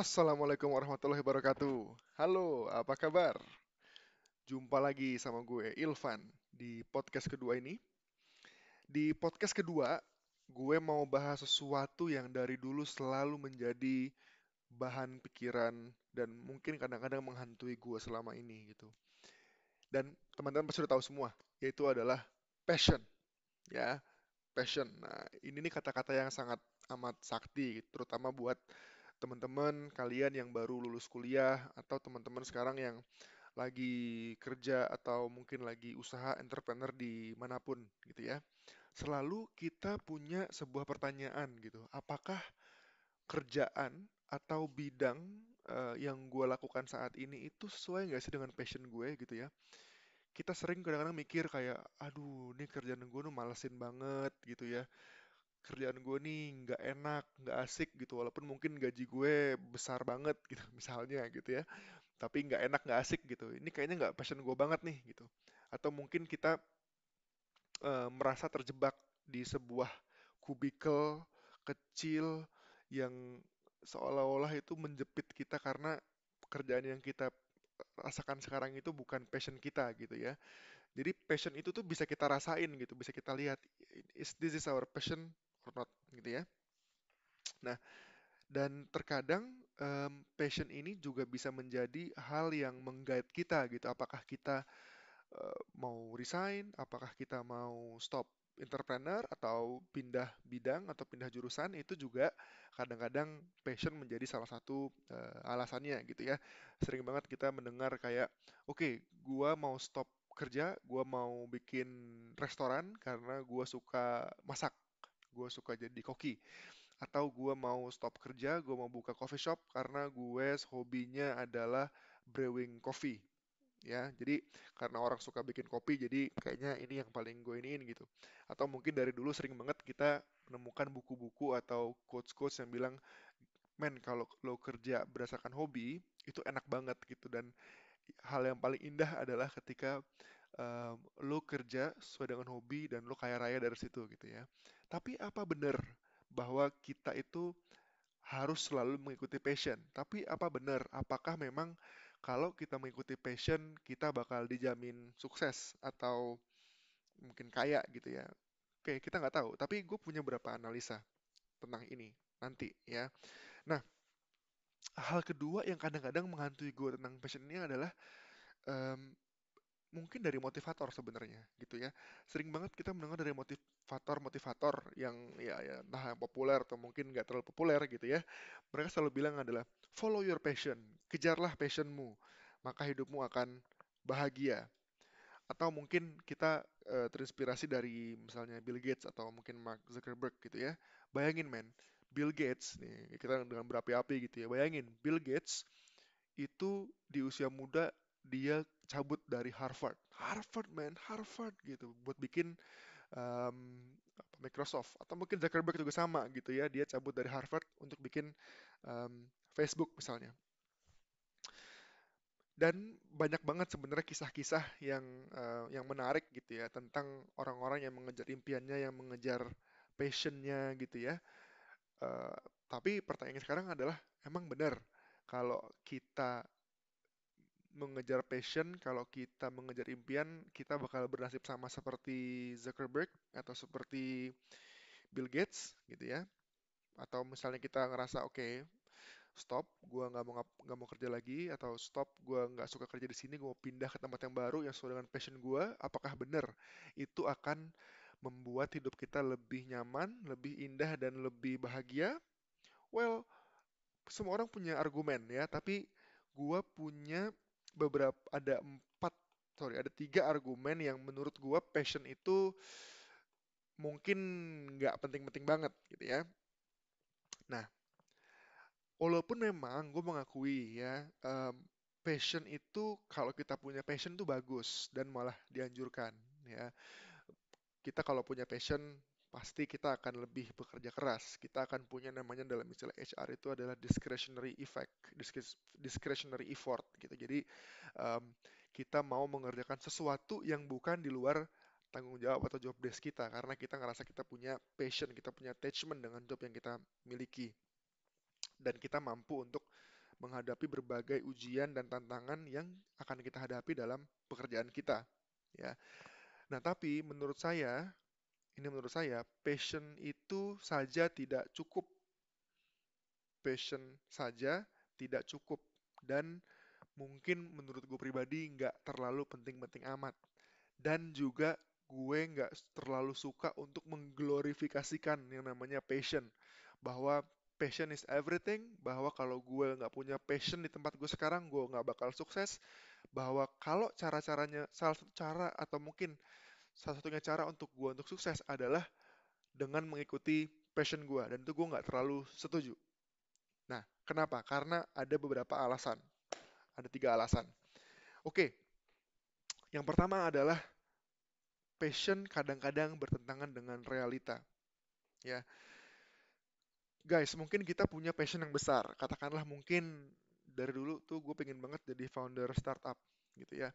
Assalamualaikum warahmatullahi wabarakatuh. Halo, apa kabar? Jumpa lagi sama gue, Ilvan, di podcast kedua ini. Di podcast kedua, gue mau bahas sesuatu yang dari dulu selalu menjadi bahan pikiran dan mungkin kadang-kadang menghantui gue selama ini gitu. Dan teman-teman pasti sudah tahu semua, yaitu adalah passion. Ya, passion. Nah, ini nih kata-kata yang sangat amat sakti, terutama buat teman-teman kalian yang baru lulus kuliah atau teman-teman sekarang yang lagi kerja atau mungkin lagi usaha entrepreneur di mana pun gitu ya. Selalu kita punya sebuah pertanyaan gitu. Apakah kerjaan atau bidang uh, yang gue lakukan saat ini itu sesuai nggak sih dengan passion gue gitu ya? Kita sering kadang-kadang mikir kayak, aduh, ini kerjaan gue tuh malesin banget gitu ya kerjaan gue nih nggak enak, nggak asik gitu, walaupun mungkin gaji gue besar banget gitu, misalnya gitu ya, tapi nggak enak, nggak asik gitu. Ini kayaknya nggak passion gue banget nih gitu. Atau mungkin kita uh, merasa terjebak di sebuah kubikel kecil yang seolah-olah itu menjepit kita karena pekerjaan yang kita rasakan sekarang itu bukan passion kita gitu ya. Jadi passion itu tuh bisa kita rasain gitu, bisa kita lihat is this is our passion not gitu ya. Nah, dan terkadang um, passion ini juga bisa menjadi hal yang menggait kita gitu. Apakah kita uh, mau resign, apakah kita mau stop entrepreneur atau pindah bidang atau pindah jurusan itu juga kadang-kadang passion menjadi salah satu uh, alasannya gitu ya. Sering banget kita mendengar kayak, oke, okay, gua mau stop kerja, gua mau bikin restoran karena gua suka masak gue suka jadi koki. Atau gue mau stop kerja gue mau buka coffee shop karena gue hobinya adalah brewing coffee. Ya jadi karena orang suka bikin kopi jadi kayaknya ini yang paling gue iniin gitu. Atau mungkin dari dulu sering banget kita menemukan buku-buku atau quotes-quotes yang bilang men kalau lo kerja berdasarkan hobi itu enak banget gitu. Dan hal yang paling indah adalah ketika um, lo kerja sesuai dengan hobi dan lo kaya raya dari situ gitu ya. Tapi apa benar bahwa kita itu harus selalu mengikuti passion? Tapi apa benar? Apakah memang kalau kita mengikuti passion kita bakal dijamin sukses atau mungkin kaya gitu ya? Oke, kita nggak tahu. Tapi gue punya beberapa analisa tentang ini nanti ya. Nah, hal kedua yang kadang-kadang menghantui gue tentang passion ini adalah um, mungkin dari motivator sebenarnya gitu ya. Sering banget kita mendengar dari motivator-motivator yang ya, ya entah yang populer atau mungkin nggak terlalu populer gitu ya. Mereka selalu bilang adalah follow your passion, kejarlah passionmu, maka hidupmu akan bahagia. Atau mungkin kita uh, terinspirasi dari misalnya Bill Gates atau mungkin Mark Zuckerberg gitu ya. Bayangin men, Bill Gates nih kita dengan berapi-api gitu ya. Bayangin Bill Gates itu di usia muda dia cabut dari Harvard. Harvard man, Harvard gitu buat bikin um, Microsoft atau mungkin Zuckerberg juga sama gitu ya. Dia cabut dari Harvard untuk bikin um, Facebook misalnya. Dan banyak banget sebenarnya kisah-kisah yang uh, yang menarik gitu ya tentang orang-orang yang mengejar impiannya, yang mengejar passionnya gitu ya. Uh, tapi pertanyaannya sekarang adalah emang benar kalau kita mengejar passion, kalau kita mengejar impian, kita bakal bernasib sama seperti Zuckerberg atau seperti Bill Gates gitu ya. Atau misalnya kita ngerasa oke, okay, stop, gua nggak mau nggak mau kerja lagi atau stop, gua nggak suka kerja di sini, gua mau pindah ke tempat yang baru yang sesuai dengan passion gua. Apakah benar itu akan membuat hidup kita lebih nyaman, lebih indah dan lebih bahagia? Well, semua orang punya argumen ya, tapi gua punya beberapa ada empat sorry ada tiga argumen yang menurut gue passion itu mungkin nggak penting-penting banget gitu ya. Nah, walaupun memang gue mengakui ya um, passion itu kalau kita punya passion itu bagus dan malah dianjurkan ya. Kita kalau punya passion pasti kita akan lebih bekerja keras. Kita akan punya namanya dalam istilah HR itu adalah discretionary effect, discretionary effort gitu. Jadi um, kita mau mengerjakan sesuatu yang bukan di luar tanggung jawab atau job desk kita karena kita ngerasa kita punya passion, kita punya attachment dengan job yang kita miliki. dan kita mampu untuk menghadapi berbagai ujian dan tantangan yang akan kita hadapi dalam pekerjaan kita ya. Nah, tapi menurut saya ini menurut saya passion itu saja tidak cukup. Passion saja tidak cukup dan mungkin menurut gue pribadi nggak terlalu penting-penting amat. Dan juga gue nggak terlalu suka untuk mengglorifikasikan yang namanya passion. Bahwa passion is everything, bahwa kalau gue nggak punya passion di tempat gue sekarang, gue nggak bakal sukses. Bahwa kalau cara-caranya, salah satu cara atau mungkin salah satunya cara untuk gue untuk sukses adalah dengan mengikuti passion gue dan itu gue nggak terlalu setuju. Nah, kenapa? Karena ada beberapa alasan. Ada tiga alasan. Oke, yang pertama adalah passion kadang-kadang bertentangan dengan realita. Ya, guys, mungkin kita punya passion yang besar. Katakanlah mungkin dari dulu tuh gue pengen banget jadi founder startup, gitu ya.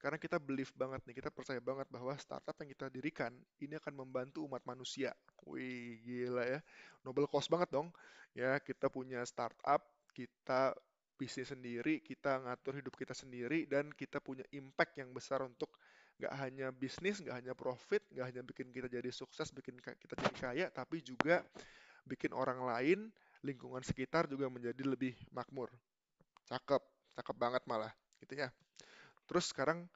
Karena kita believe banget nih, kita percaya banget bahwa startup yang kita dirikan ini akan membantu umat manusia. Wih, gila ya. Nobel cost banget dong. Ya, kita punya startup, kita bisnis sendiri, kita ngatur hidup kita sendiri, dan kita punya impact yang besar untuk nggak hanya bisnis, nggak hanya profit, nggak hanya bikin kita jadi sukses, bikin kita jadi kaya, tapi juga bikin orang lain, lingkungan sekitar juga menjadi lebih makmur. Cakep, cakep banget malah, gitu ya. Terus sekarang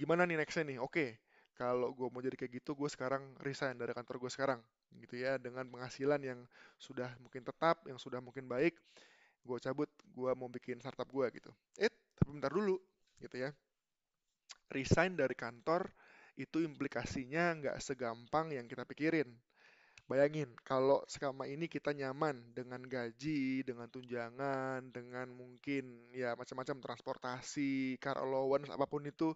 gimana nih nextnya nih? Oke, kalau gue mau jadi kayak gitu, gue sekarang resign dari kantor gue sekarang, gitu ya, dengan penghasilan yang sudah mungkin tetap, yang sudah mungkin baik, gue cabut, gue mau bikin startup gue gitu. Eh, tapi bentar dulu, gitu ya. Resign dari kantor itu implikasinya nggak segampang yang kita pikirin. Bayangin, kalau selama ini kita nyaman dengan gaji, dengan tunjangan, dengan mungkin ya macam-macam transportasi, car allowance, apa pun itu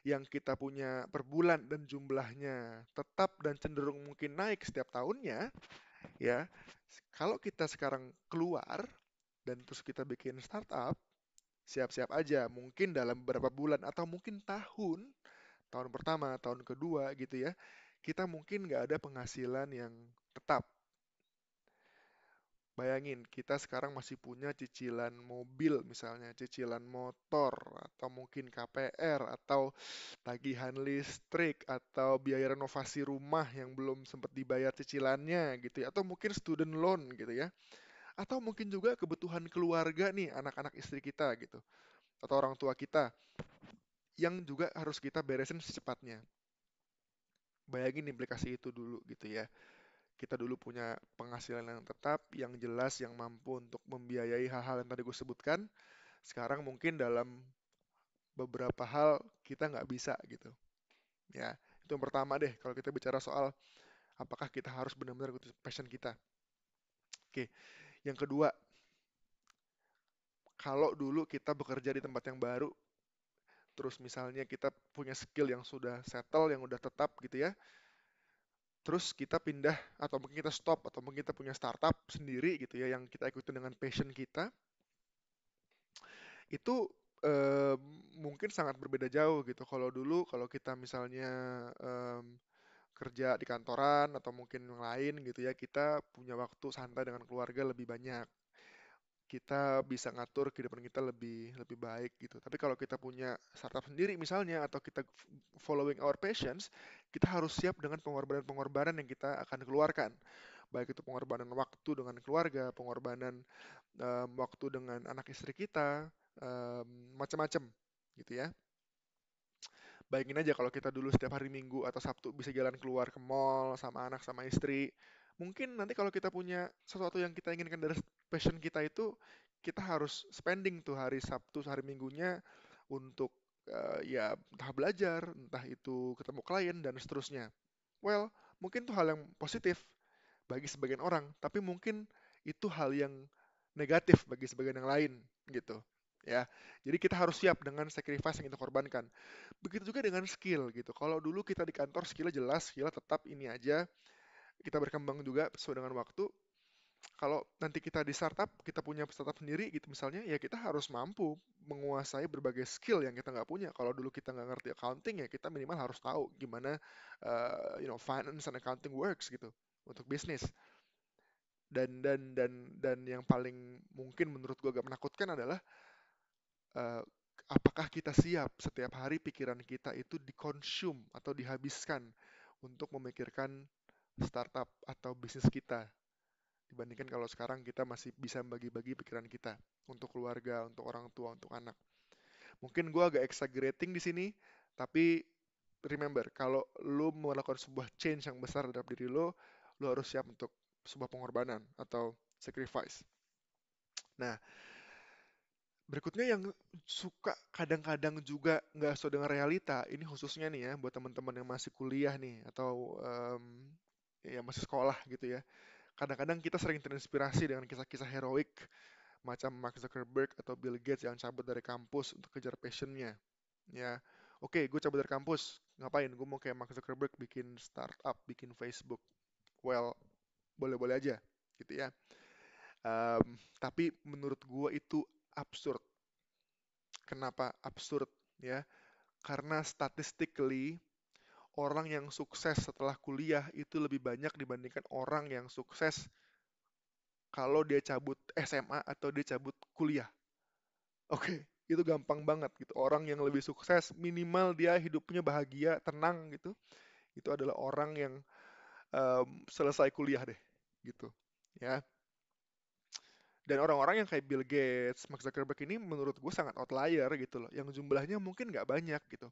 yang kita punya per bulan dan jumlahnya tetap dan cenderung mungkin naik setiap tahunnya, ya. Kalau kita sekarang keluar dan terus kita bikin startup, siap-siap aja, mungkin dalam beberapa bulan atau mungkin tahun, tahun pertama, tahun kedua gitu ya, kita mungkin nggak ada penghasilan yang tetap. Bayangin, kita sekarang masih punya cicilan mobil misalnya, cicilan motor, atau mungkin KPR, atau tagihan listrik, atau biaya renovasi rumah yang belum sempat dibayar cicilannya gitu ya, atau mungkin student loan gitu ya. Atau mungkin juga kebutuhan keluarga nih, anak-anak istri kita gitu, atau orang tua kita, yang juga harus kita beresin secepatnya. Bayangin implikasi itu dulu gitu ya. Kita dulu punya penghasilan yang tetap, yang jelas, yang mampu untuk membiayai hal-hal yang tadi gue sebutkan. Sekarang mungkin dalam beberapa hal kita nggak bisa gitu. Ya, itu yang pertama deh kalau kita bicara soal apakah kita harus benar-benar ikut passion kita. Oke, yang kedua, kalau dulu kita bekerja di tempat yang baru, terus misalnya kita punya skill yang sudah settle, yang udah tetap gitu ya, terus kita pindah atau mungkin kita stop atau mungkin kita punya startup sendiri gitu ya yang kita ikuti dengan passion kita, itu eh, mungkin sangat berbeda jauh gitu. Kalau dulu kalau kita misalnya eh, kerja di kantoran atau mungkin yang lain gitu ya, kita punya waktu santai dengan keluarga lebih banyak kita bisa ngatur kehidupan kita lebih lebih baik gitu. Tapi kalau kita punya startup sendiri misalnya atau kita following our passions, kita harus siap dengan pengorbanan-pengorbanan yang kita akan keluarkan. Baik itu pengorbanan waktu dengan keluarga, pengorbanan um, waktu dengan anak istri kita, um, macam-macam gitu ya. Bayangin aja kalau kita dulu setiap hari Minggu atau Sabtu bisa jalan keluar ke mall sama anak sama istri, mungkin nanti kalau kita punya sesuatu yang kita inginkan dari passion kita itu kita harus spending tuh hari Sabtu hari Minggunya untuk uh, ya entah belajar entah itu ketemu klien dan seterusnya. Well mungkin itu hal yang positif bagi sebagian orang tapi mungkin itu hal yang negatif bagi sebagian yang lain gitu ya. Jadi kita harus siap dengan sacrifice yang kita korbankan. Begitu juga dengan skill gitu. Kalau dulu kita di kantor skillnya jelas skill tetap ini aja. Kita berkembang juga sesuai dengan waktu kalau nanti kita di startup, kita punya startup sendiri gitu misalnya, ya kita harus mampu menguasai berbagai skill yang kita nggak punya. Kalau dulu kita nggak ngerti accounting, ya kita minimal harus tahu gimana uh, you know finance and accounting works gitu untuk bisnis. dan dan dan dan yang paling mungkin menurut gue agak menakutkan adalah uh, apakah kita siap setiap hari pikiran kita itu dikonsum atau dihabiskan untuk memikirkan startup atau bisnis kita dibandingkan kalau sekarang kita masih bisa bagi-bagi pikiran kita untuk keluarga, untuk orang tua, untuk anak. Mungkin gue agak exaggerating di sini, tapi remember kalau lo melakukan sebuah change yang besar dalam diri lo, lo harus siap untuk sebuah pengorbanan atau sacrifice. Nah, berikutnya yang suka kadang-kadang juga nggak sesuai dengan realita, ini khususnya nih ya buat teman-teman yang masih kuliah nih atau um, ya masih sekolah gitu ya. Kadang-kadang kita sering terinspirasi dengan kisah-kisah heroik macam Mark Zuckerberg atau Bill Gates yang cabut dari kampus untuk kejar passionnya. Ya, oke, okay, gue cabut dari kampus, ngapain? Gue mau kayak Mark Zuckerberg bikin startup, bikin Facebook. Well, boleh-boleh aja, gitu ya. Um, tapi menurut gue itu absurd. Kenapa absurd? Ya, karena statistically orang yang sukses setelah kuliah itu lebih banyak dibandingkan orang yang sukses kalau dia cabut SMA atau dia cabut kuliah. Oke, okay, itu gampang banget gitu. Orang yang lebih sukses minimal dia hidupnya bahagia, tenang gitu. Itu adalah orang yang um, selesai kuliah deh, gitu. Ya. Dan orang-orang yang kayak Bill Gates, Mark Zuckerberg ini menurut gue sangat outlier gitu loh. Yang jumlahnya mungkin nggak banyak gitu.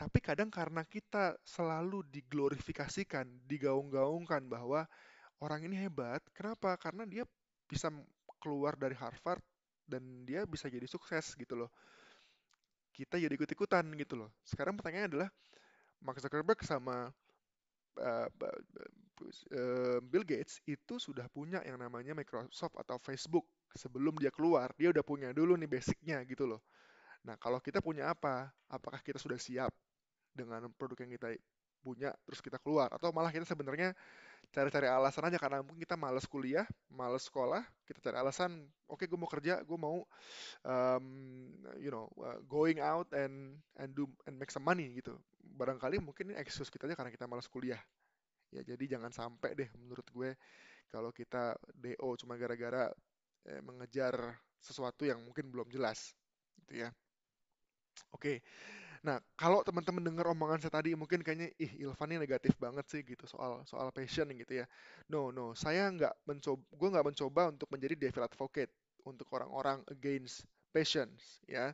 Tapi kadang karena kita selalu diglorifikasikan, digaung-gaungkan bahwa orang ini hebat. Kenapa? Karena dia bisa keluar dari Harvard dan dia bisa jadi sukses gitu loh. Kita jadi ikut-ikutan gitu loh. Sekarang pertanyaannya adalah Mark Zuckerberg sama uh, Bill Gates itu sudah punya yang namanya Microsoft atau Facebook sebelum dia keluar. Dia udah punya dulu nih basicnya gitu loh. Nah kalau kita punya apa? Apakah kita sudah siap dengan produk yang kita punya terus kita keluar atau malah kita sebenarnya cari-cari alasan aja karena mungkin kita males kuliah, males sekolah, kita cari alasan, oke okay, gue mau kerja, gue mau um, you know uh, going out and and do and make some money gitu. Barangkali mungkin ini excuse kita aja karena kita males kuliah. Ya jadi jangan sampai deh menurut gue kalau kita DO cuma gara-gara eh, mengejar sesuatu yang mungkin belum jelas gitu ya. Oke. Okay. Nah, kalau teman-teman dengar omongan saya tadi mungkin kayaknya ih Ilvan ini negatif banget sih gitu soal soal passion gitu ya. No, no, saya nggak mencoba, gue nggak mencoba untuk menjadi devil advocate untuk orang-orang against passions ya.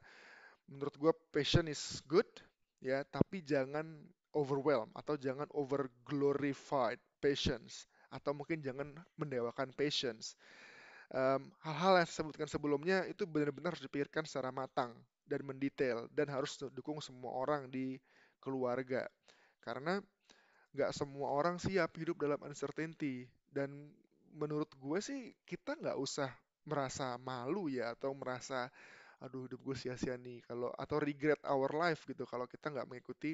Menurut gue passion is good ya, tapi jangan overwhelm atau jangan over glorified passions atau mungkin jangan mendewakan. Hal-hal um, yang saya sebutkan sebelumnya itu benar-benar harus dipikirkan secara matang dan mendetail dan harus dukung semua orang di keluarga. Karena nggak semua orang siap hidup dalam uncertainty. Dan menurut gue sih kita nggak usah merasa malu ya atau merasa aduh hidup gue sia-sia nih kalau atau regret our life gitu kalau kita nggak mengikuti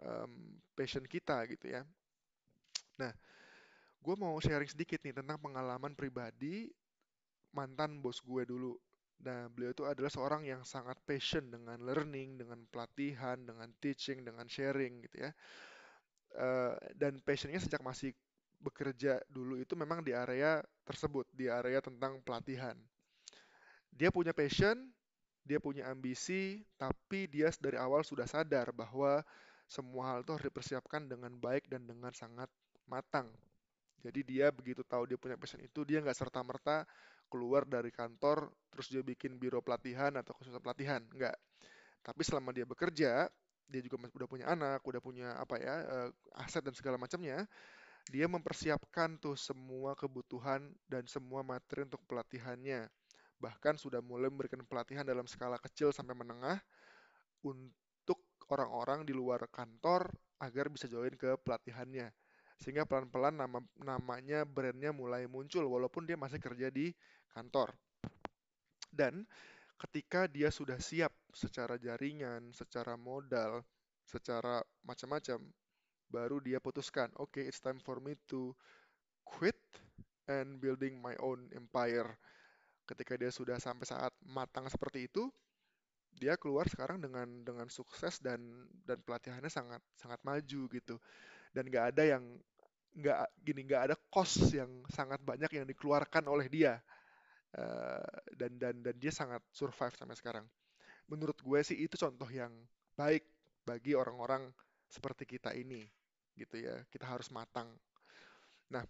um, passion kita gitu ya. Nah gue mau sharing sedikit nih tentang pengalaman pribadi mantan bos gue dulu Nah, beliau itu adalah seorang yang sangat passion dengan learning, dengan pelatihan, dengan teaching, dengan sharing gitu ya. Uh, dan passionnya sejak masih bekerja dulu itu memang di area tersebut, di area tentang pelatihan. Dia punya passion, dia punya ambisi, tapi dia dari awal sudah sadar bahwa semua hal itu harus dipersiapkan dengan baik dan dengan sangat matang. Jadi dia begitu tahu dia punya passion itu, dia nggak serta-merta keluar dari kantor terus dia bikin biro pelatihan atau khusus pelatihan. Enggak. Tapi selama dia bekerja dia juga udah punya anak udah punya apa ya uh, aset dan segala macamnya dia mempersiapkan tuh semua kebutuhan dan semua materi untuk pelatihannya. Bahkan sudah mulai memberikan pelatihan dalam skala kecil sampai menengah untuk orang-orang di luar kantor agar bisa join ke pelatihannya sehingga pelan-pelan nama namanya brandnya mulai muncul walaupun dia masih kerja di kantor. Dan ketika dia sudah siap secara jaringan, secara modal, secara macam-macam, baru dia putuskan, oke, okay, it's time for me to quit and building my own empire. Ketika dia sudah sampai saat matang seperti itu, dia keluar sekarang dengan dengan sukses dan dan pelatihannya sangat sangat maju gitu. Dan nggak ada yang nggak gini nggak ada cost yang sangat banyak yang dikeluarkan oleh dia. Uh, dan dan dan dia sangat survive sampai sekarang. Menurut gue sih itu contoh yang baik bagi orang-orang seperti kita ini gitu ya. Kita harus matang. Nah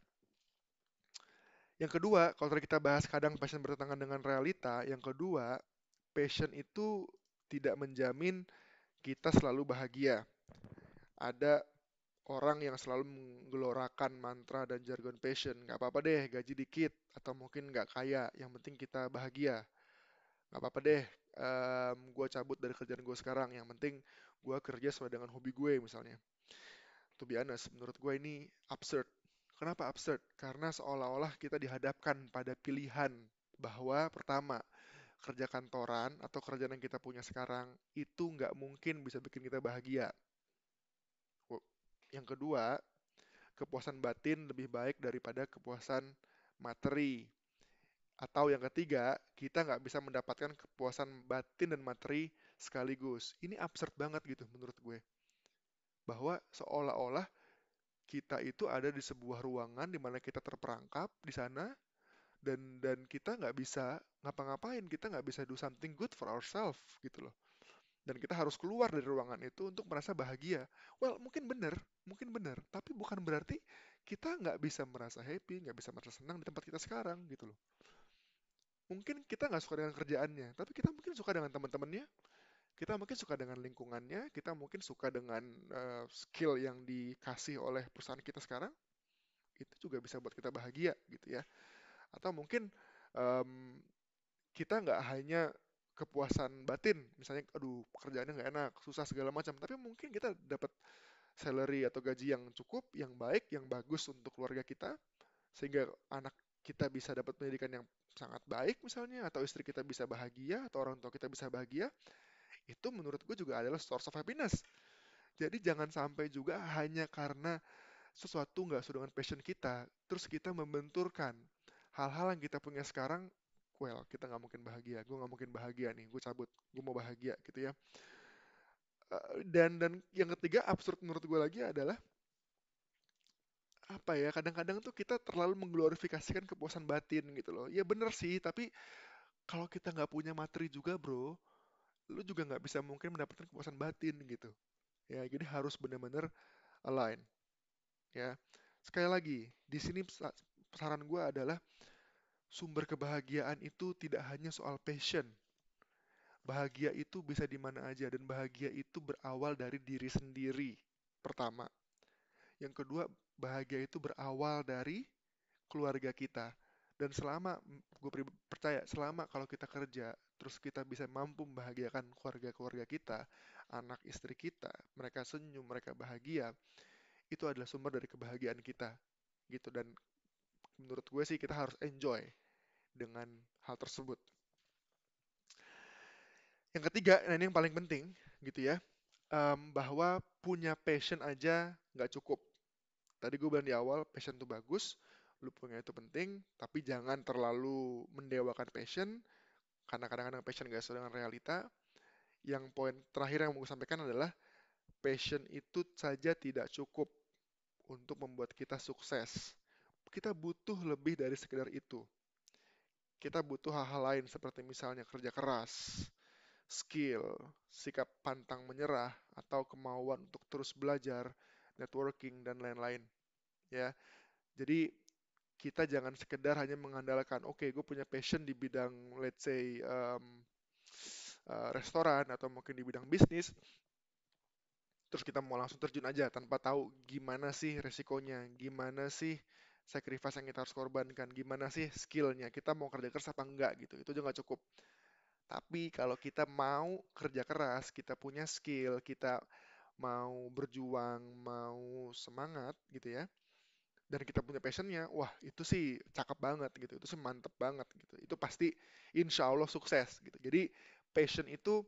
yang kedua, kalau tadi kita bahas kadang passion bertentangan dengan realita, yang kedua, passion itu tidak menjamin kita selalu bahagia. Ada orang yang selalu menggelorakan mantra dan jargon passion. Gak apa-apa deh, gaji dikit, atau mungkin gak kaya, yang penting kita bahagia. Gak apa-apa deh, um, gue cabut dari kerjaan gue sekarang, yang penting gue kerja sesuai dengan hobi gue misalnya. To be honest, menurut gue ini absurd Kenapa absurd? Karena seolah-olah kita dihadapkan pada pilihan bahwa pertama, kerja kantoran atau kerjaan yang kita punya sekarang itu nggak mungkin bisa bikin kita bahagia. Yang kedua, kepuasan batin lebih baik daripada kepuasan materi. Atau yang ketiga, kita nggak bisa mendapatkan kepuasan batin dan materi sekaligus. Ini absurd banget gitu menurut gue. Bahwa seolah-olah kita itu ada di sebuah ruangan di mana kita terperangkap di sana dan dan kita nggak bisa ngapa-ngapain kita nggak bisa do something good for ourselves gitu loh dan kita harus keluar dari ruangan itu untuk merasa bahagia. Well mungkin benar mungkin benar. Tapi bukan berarti kita nggak bisa merasa happy nggak bisa merasa senang di tempat kita sekarang gitu loh. Mungkin kita nggak suka dengan kerjaannya tapi kita mungkin suka dengan teman-temannya. Kita mungkin suka dengan lingkungannya, kita mungkin suka dengan uh, skill yang dikasih oleh perusahaan kita sekarang, itu juga bisa buat kita bahagia gitu ya. Atau mungkin um, kita nggak hanya kepuasan batin, misalnya, aduh pekerjaannya nggak enak, susah segala macam, tapi mungkin kita dapat salary atau gaji yang cukup, yang baik, yang bagus untuk keluarga kita, sehingga anak kita bisa dapat pendidikan yang sangat baik misalnya, atau istri kita bisa bahagia, atau orang tua kita bisa bahagia, itu menurut gue juga adalah source of happiness. Jadi jangan sampai juga hanya karena sesuatu nggak sesuai dengan passion kita, terus kita membenturkan hal-hal yang kita punya sekarang, well, kita nggak mungkin bahagia. Gue nggak mungkin bahagia nih, gue cabut, gue mau bahagia gitu ya. Eh, dan dan yang ketiga absurd menurut gue lagi adalah apa ya kadang-kadang tuh kita terlalu mengglorifikasikan kepuasan batin gitu loh. Ya bener sih tapi kalau kita nggak punya materi juga bro lu juga nggak bisa mungkin mendapatkan kepuasan batin gitu. Ya jadi harus benar-benar align ya. Sekali lagi di sini saran gue adalah sumber kebahagiaan itu tidak hanya soal passion. Bahagia itu bisa di mana aja dan bahagia itu berawal dari diri sendiri pertama. Yang kedua bahagia itu berawal dari keluarga kita. Dan selama gue percaya selama kalau kita kerja terus kita bisa mampu membahagiakan keluarga-keluarga kita, anak istri kita, mereka senyum, mereka bahagia, itu adalah sumber dari kebahagiaan kita gitu. Dan menurut gue sih kita harus enjoy dengan hal tersebut. Yang ketiga, nah ini yang paling penting gitu ya, um, bahwa punya passion aja nggak cukup. Tadi gue bilang di awal, passion itu bagus, lu punya itu penting, tapi jangan terlalu mendewakan passion, karena kadang-kadang passion gak sesuai dengan realita. Yang poin terakhir yang mau gue sampaikan adalah, passion itu saja tidak cukup untuk membuat kita sukses. Kita butuh lebih dari sekedar itu. Kita butuh hal-hal lain seperti misalnya kerja keras, skill, sikap pantang menyerah, atau kemauan untuk terus belajar, networking, dan lain-lain. Ya, jadi kita jangan sekedar hanya mengandalkan oke okay, gue punya passion di bidang let's say um, uh, restoran atau mungkin di bidang bisnis terus kita mau langsung terjun aja tanpa tahu gimana sih resikonya gimana sih sacrifice yang kita harus korbankan. Gimana sih skillnya? Kita mau kerja keras apa enggak gitu? Itu juga nggak cukup. Tapi kalau kita mau kerja keras kita punya skill kita mau berjuang mau semangat gitu ya dan kita punya passionnya, wah itu sih cakep banget gitu, itu sih mantep banget gitu. Itu pasti insya Allah sukses gitu. Jadi passion itu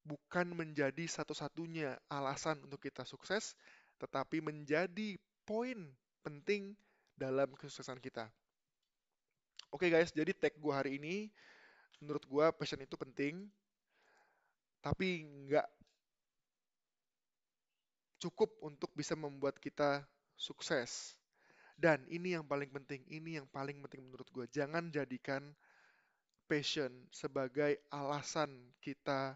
bukan menjadi satu-satunya alasan untuk kita sukses, tetapi menjadi poin penting dalam kesuksesan kita. Oke okay guys, jadi tag gue hari ini, menurut gue passion itu penting, tapi nggak cukup untuk bisa membuat kita sukses Dan ini yang paling penting, ini yang paling penting menurut gue. Jangan jadikan passion sebagai alasan kita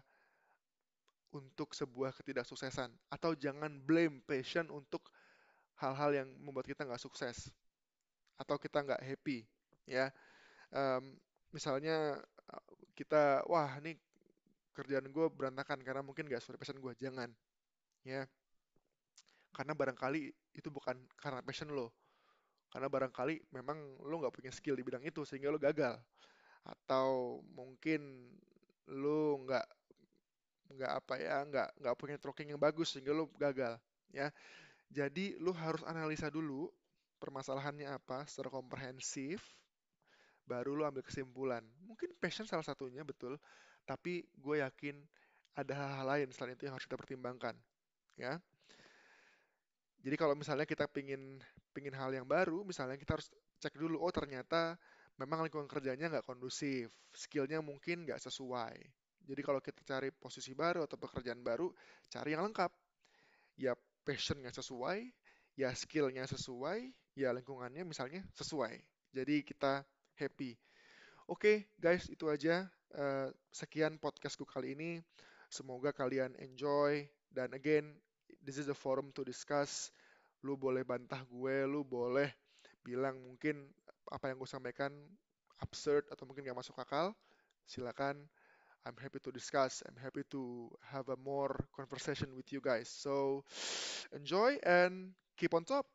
untuk sebuah ketidaksuksesan. Atau jangan blame passion untuk hal-hal yang membuat kita nggak sukses. Atau kita nggak happy. Ya, um, misalnya kita, wah ini kerjaan gue berantakan karena mungkin nggak sesuai passion gue. Jangan. Ya, karena barangkali itu bukan karena passion lo karena barangkali memang lo nggak punya skill di bidang itu sehingga lo gagal. Atau mungkin lo nggak nggak apa ya nggak nggak punya tracking yang bagus sehingga lo gagal ya jadi lo harus analisa dulu permasalahannya apa secara komprehensif baru lo ambil kesimpulan mungkin passion salah satunya betul tapi gue yakin ada hal-hal lain selain itu yang harus kita pertimbangkan ya jadi kalau misalnya kita pingin pingin hal yang baru, misalnya kita harus cek dulu, oh ternyata memang lingkungan kerjanya nggak kondusif, skillnya mungkin nggak sesuai. Jadi kalau kita cari posisi baru atau pekerjaan baru, cari yang lengkap. Ya passionnya sesuai, ya skillnya sesuai, ya lingkungannya misalnya sesuai. Jadi kita happy. Oke okay, guys, itu aja. Uh, sekian podcastku kali ini. Semoga kalian enjoy. Dan again, this is a forum to discuss. Lu boleh bantah gue, lu boleh bilang mungkin apa yang gue sampaikan absurd atau mungkin gak masuk akal. Silakan. I'm happy to discuss. I'm happy to have a more conversation with you guys. So enjoy and keep on top.